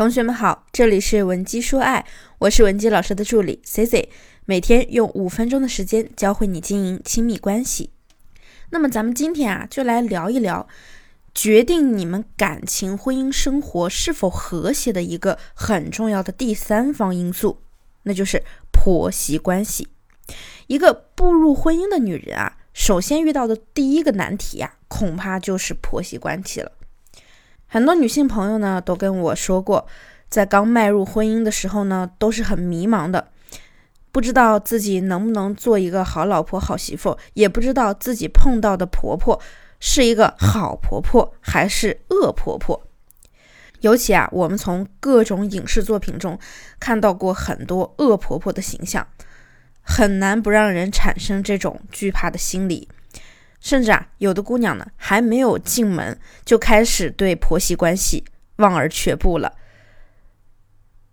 同学们好，这里是文姬说爱，我是文姬老师的助理 C C，每天用五分钟的时间教会你经营亲密关系。那么咱们今天啊，就来聊一聊决定你们感情婚姻生活是否和谐的一个很重要的第三方因素，那就是婆媳关系。一个步入婚姻的女人啊，首先遇到的第一个难题啊，恐怕就是婆媳关系了。很多女性朋友呢都跟我说过，在刚迈入婚姻的时候呢，都是很迷茫的，不知道自己能不能做一个好老婆、好媳妇，也不知道自己碰到的婆婆是一个好婆婆还是恶婆婆。尤其啊，我们从各种影视作品中看到过很多恶婆婆的形象，很难不让人产生这种惧怕的心理。甚至啊，有的姑娘呢，还没有进门就开始对婆媳关系望而却步了。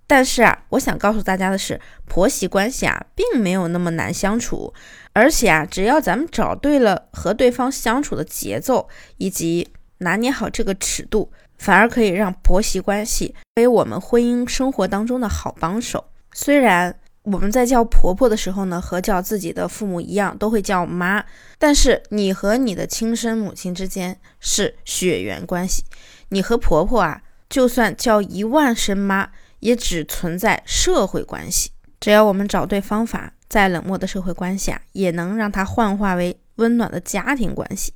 但是啊，我想告诉大家的是，婆媳关系啊，并没有那么难相处，而且啊，只要咱们找对了和对方相处的节奏，以及拿捏好这个尺度，反而可以让婆媳关系为我们婚姻生活当中的好帮手。虽然。我们在叫婆婆的时候呢，和叫自己的父母一样，都会叫妈。但是你和你的亲生母亲之间是血缘关系，你和婆婆啊，就算叫一万声妈，也只存在社会关系。只要我们找对方法，再冷漠的社会关系啊，也能让它幻化为温暖的家庭关系。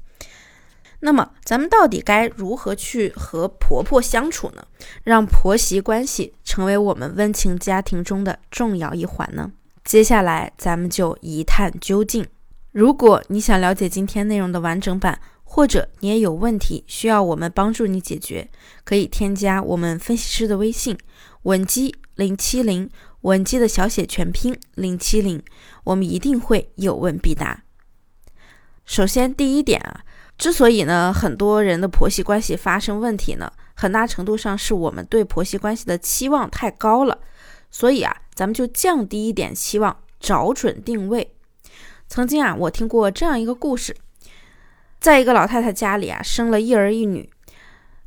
那么，咱们到底该如何去和婆婆相处呢？让婆媳关系成为我们温情家庭中的重要一环呢？接下来，咱们就一探究竟。如果你想了解今天内容的完整版，或者你也有问题需要我们帮助你解决，可以添加我们分析师的微信文姬零七零，文姬的小写全拼零七零，我们一定会有问必答。首先，第一点啊。之所以呢，很多人的婆媳关系发生问题呢，很大程度上是我们对婆媳关系的期望太高了。所以啊，咱们就降低一点期望，找准定位。曾经啊，我听过这样一个故事，在一个老太太家里啊，生了一儿一女，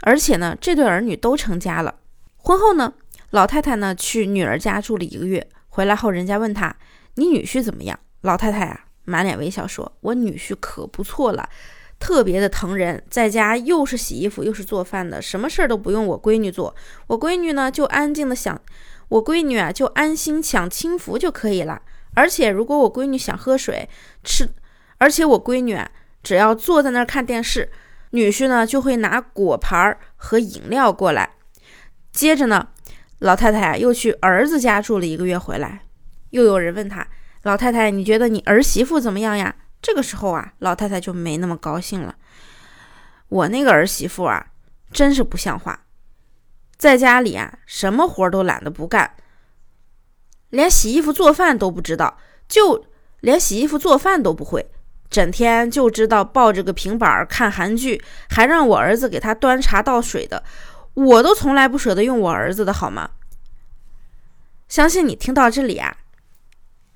而且呢，这对儿女都成家了。婚后呢，老太太呢去女儿家住了一个月，回来后，人家问她：“你女婿怎么样？”老太太啊，满脸微笑说：“我女婿可不错了。”特别的疼人，在家又是洗衣服又是做饭的，什么事儿都不用我闺女做，我闺女呢就安静的享，我闺女啊就安心享清福就可以了。而且如果我闺女想喝水吃，而且我闺女啊只要坐在那儿看电视，女婿呢就会拿果盘和饮料过来。接着呢，老太太又去儿子家住了一个月，回来又有人问她，老太太你觉得你儿媳妇怎么样呀？这个时候啊，老太太就没那么高兴了。我那个儿媳妇啊，真是不像话，在家里啊，什么活都懒得不干，连洗衣服做饭都不知道，就连洗衣服做饭都不会，整天就知道抱着个平板看韩剧，还让我儿子给她端茶倒水的，我都从来不舍得用我儿子的好吗？相信你听到这里啊。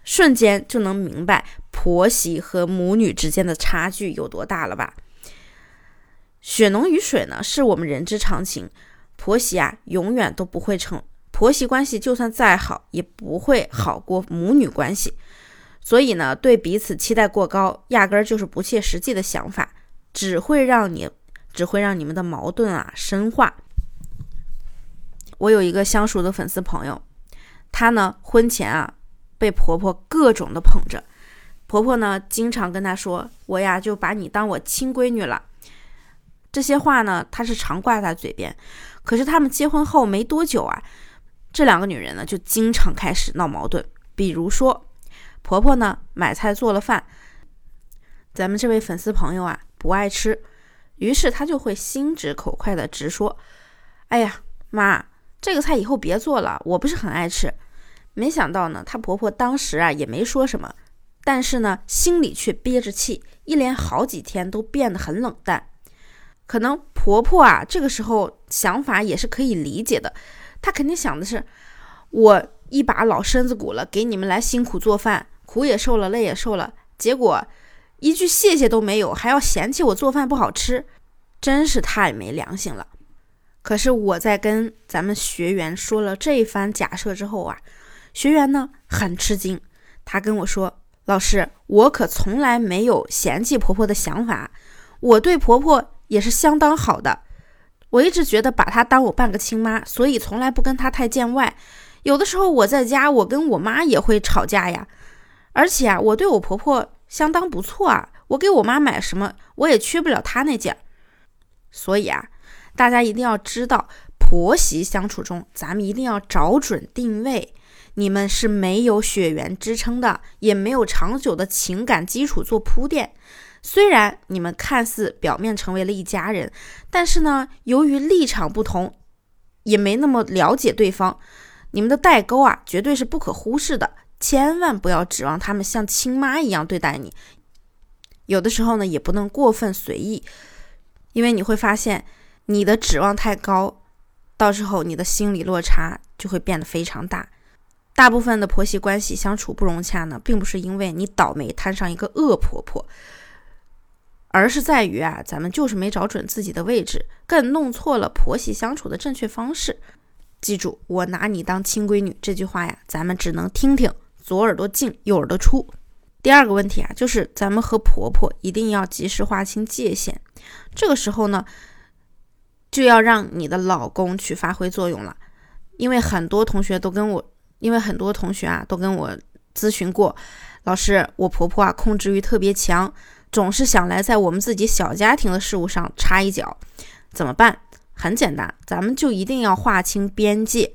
瞬间就能明白婆媳和母女之间的差距有多大了吧？血浓于水呢，是我们人之常情。婆媳啊，永远都不会成婆媳关系，就算再好，也不会好过母女关系。所以呢，对彼此期待过高，压根儿就是不切实际的想法，只会让你，只会让你们的矛盾啊深化。我有一个相熟的粉丝朋友，他呢，婚前啊。被婆婆各种的捧着，婆婆呢经常跟她说：“我呀就把你当我亲闺女了。”这些话呢，她是常挂在嘴边。可是他们结婚后没多久啊，这两个女人呢就经常开始闹矛盾。比如说，婆婆呢买菜做了饭，咱们这位粉丝朋友啊不爱吃，于是她就会心直口快的直说：“哎呀，妈，这个菜以后别做了，我不是很爱吃。”没想到呢，她婆婆当时啊也没说什么，但是呢心里却憋着气，一连好几天都变得很冷淡。可能婆婆啊这个时候想法也是可以理解的，她肯定想的是，我一把老身子骨了，给你们来辛苦做饭，苦也受了，累也受了，结果一句谢谢都没有，还要嫌弃我做饭不好吃，真是太没良心了。可是我在跟咱们学员说了这一番假设之后啊，学员呢很吃惊，他跟我说：“老师，我可从来没有嫌弃婆婆的想法，我对婆婆也是相当好的。我一直觉得把她当我半个亲妈，所以从来不跟她太见外。有的时候我在家，我跟我妈也会吵架呀。而且啊，我对我婆婆相当不错啊，我给我妈买什么，我也缺不了她那件。所以啊。”大家一定要知道，婆媳相处中，咱们一定要找准定位。你们是没有血缘支撑的，也没有长久的情感基础做铺垫。虽然你们看似表面成为了一家人，但是呢，由于立场不同，也没那么了解对方，你们的代沟啊，绝对是不可忽视的。千万不要指望他们像亲妈一样对待你。有的时候呢，也不能过分随意，因为你会发现。你的指望太高，到时候你的心理落差就会变得非常大。大部分的婆媳关系相处不融洽呢，并不是因为你倒霉摊上一个恶婆婆，而是在于啊，咱们就是没找准自己的位置，更弄错了婆媳相处的正确方式。记住，我拿你当亲闺女这句话呀，咱们只能听听，左耳朵进右耳朵出。第二个问题啊，就是咱们和婆婆一定要及时划清界限。这个时候呢。就要让你的老公去发挥作用了，因为很多同学都跟我，因为很多同学啊都跟我咨询过，老师，我婆婆啊控制欲特别强，总是想来在我们自己小家庭的事物上插一脚，怎么办？很简单，咱们就一定要划清边界，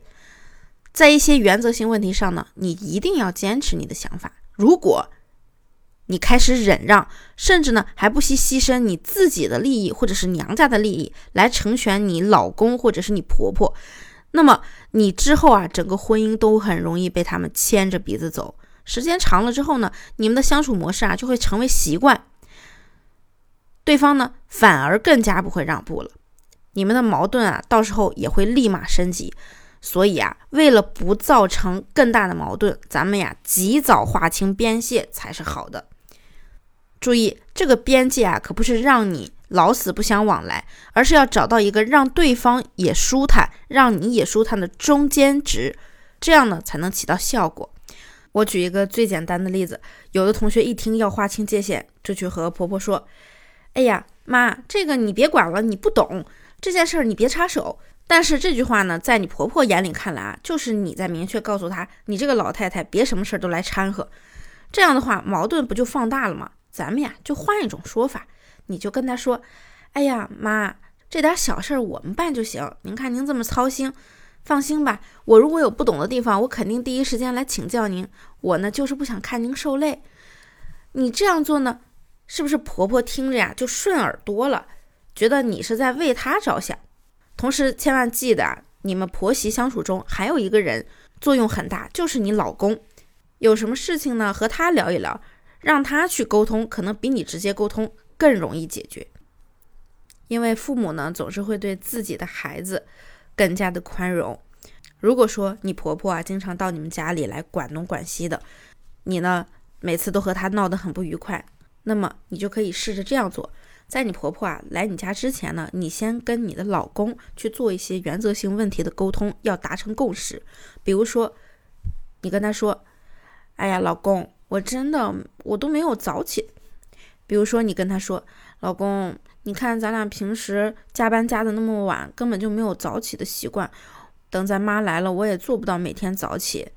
在一些原则性问题上呢，你一定要坚持你的想法，如果。你开始忍让，甚至呢还不惜牺牲你自己的利益或者是娘家的利益来成全你老公或者是你婆婆，那么你之后啊整个婚姻都很容易被他们牵着鼻子走。时间长了之后呢，你们的相处模式啊就会成为习惯，对方呢反而更加不会让步了，你们的矛盾啊到时候也会立马升级。所以啊，为了不造成更大的矛盾，咱们呀及早划清边界才是好的。注意，这个边界啊，可不是让你老死不相往来，而是要找到一个让对方也舒坦、让你也舒坦的中间值，这样呢才能起到效果。我举一个最简单的例子，有的同学一听要划清界限，就去和婆婆说：“哎呀，妈，这个你别管了，你不懂这件事儿，你别插手。”但是这句话呢，在你婆婆眼里看来啊，就是你在明确告诉她，你这个老太太别什么事儿都来掺和。这样的话，矛盾不就放大了吗？咱们呀，就换一种说法，你就跟他说：“哎呀，妈，这点小事儿我们办就行。您看您这么操心，放心吧。我如果有不懂的地方，我肯定第一时间来请教您。我呢，就是不想看您受累。你这样做呢，是不是婆婆听着呀就顺耳多了，觉得你是在为她着想？同时，千万记得，你们婆媳相处中还有一个人作用很大，就是你老公。有什么事情呢，和他聊一聊。”让他去沟通，可能比你直接沟通更容易解决。因为父母呢，总是会对自己的孩子更加的宽容。如果说你婆婆啊，经常到你们家里来管东管西的，你呢每次都和她闹得很不愉快，那么你就可以试着这样做：在你婆婆啊来你家之前呢，你先跟你的老公去做一些原则性问题的沟通，要达成共识。比如说，你跟他说：“哎呀，老公。”我真的我都没有早起，比如说你跟他说，老公，你看咱俩平时加班加的那么晚，根本就没有早起的习惯。等咱妈来了，我也做不到每天早起，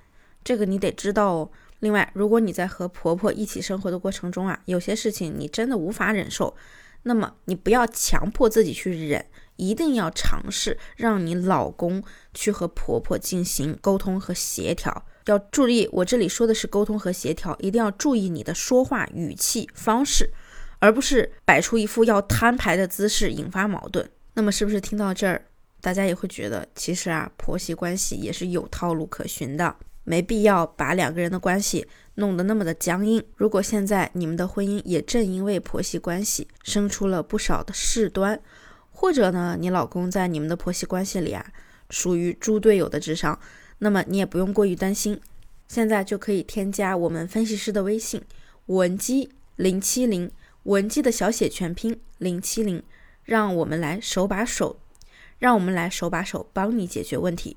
这个你得知道哦。另外，如果你在和婆婆一起生活的过程中啊，有些事情你真的无法忍受，那么你不要强迫自己去忍，一定要尝试让你老公去和婆婆进行沟通和协调。要注意，我这里说的是沟通和协调，一定要注意你的说话语气方式，而不是摆出一副要摊牌的姿势引发矛盾。那么，是不是听到这儿，大家也会觉得，其实啊，婆媳关系也是有套路可循的，没必要把两个人的关系弄得那么的僵硬。如果现在你们的婚姻也正因为婆媳关系生出了不少的事端，或者呢，你老公在你们的婆媳关系里啊，属于猪队友的智商。那么你也不用过于担心，现在就可以添加我们分析师的微信文姬零七零，文姬的小写全拼零七零，让我们来手把手，让我们来手把手帮你解决问题。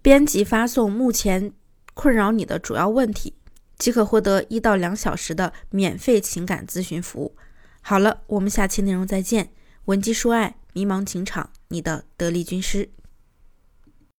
编辑发送目前困扰你的主要问题，即可获得一到两小时的免费情感咨询服务。好了，我们下期内容再见。文姬说爱，迷茫情场，你的得力军师。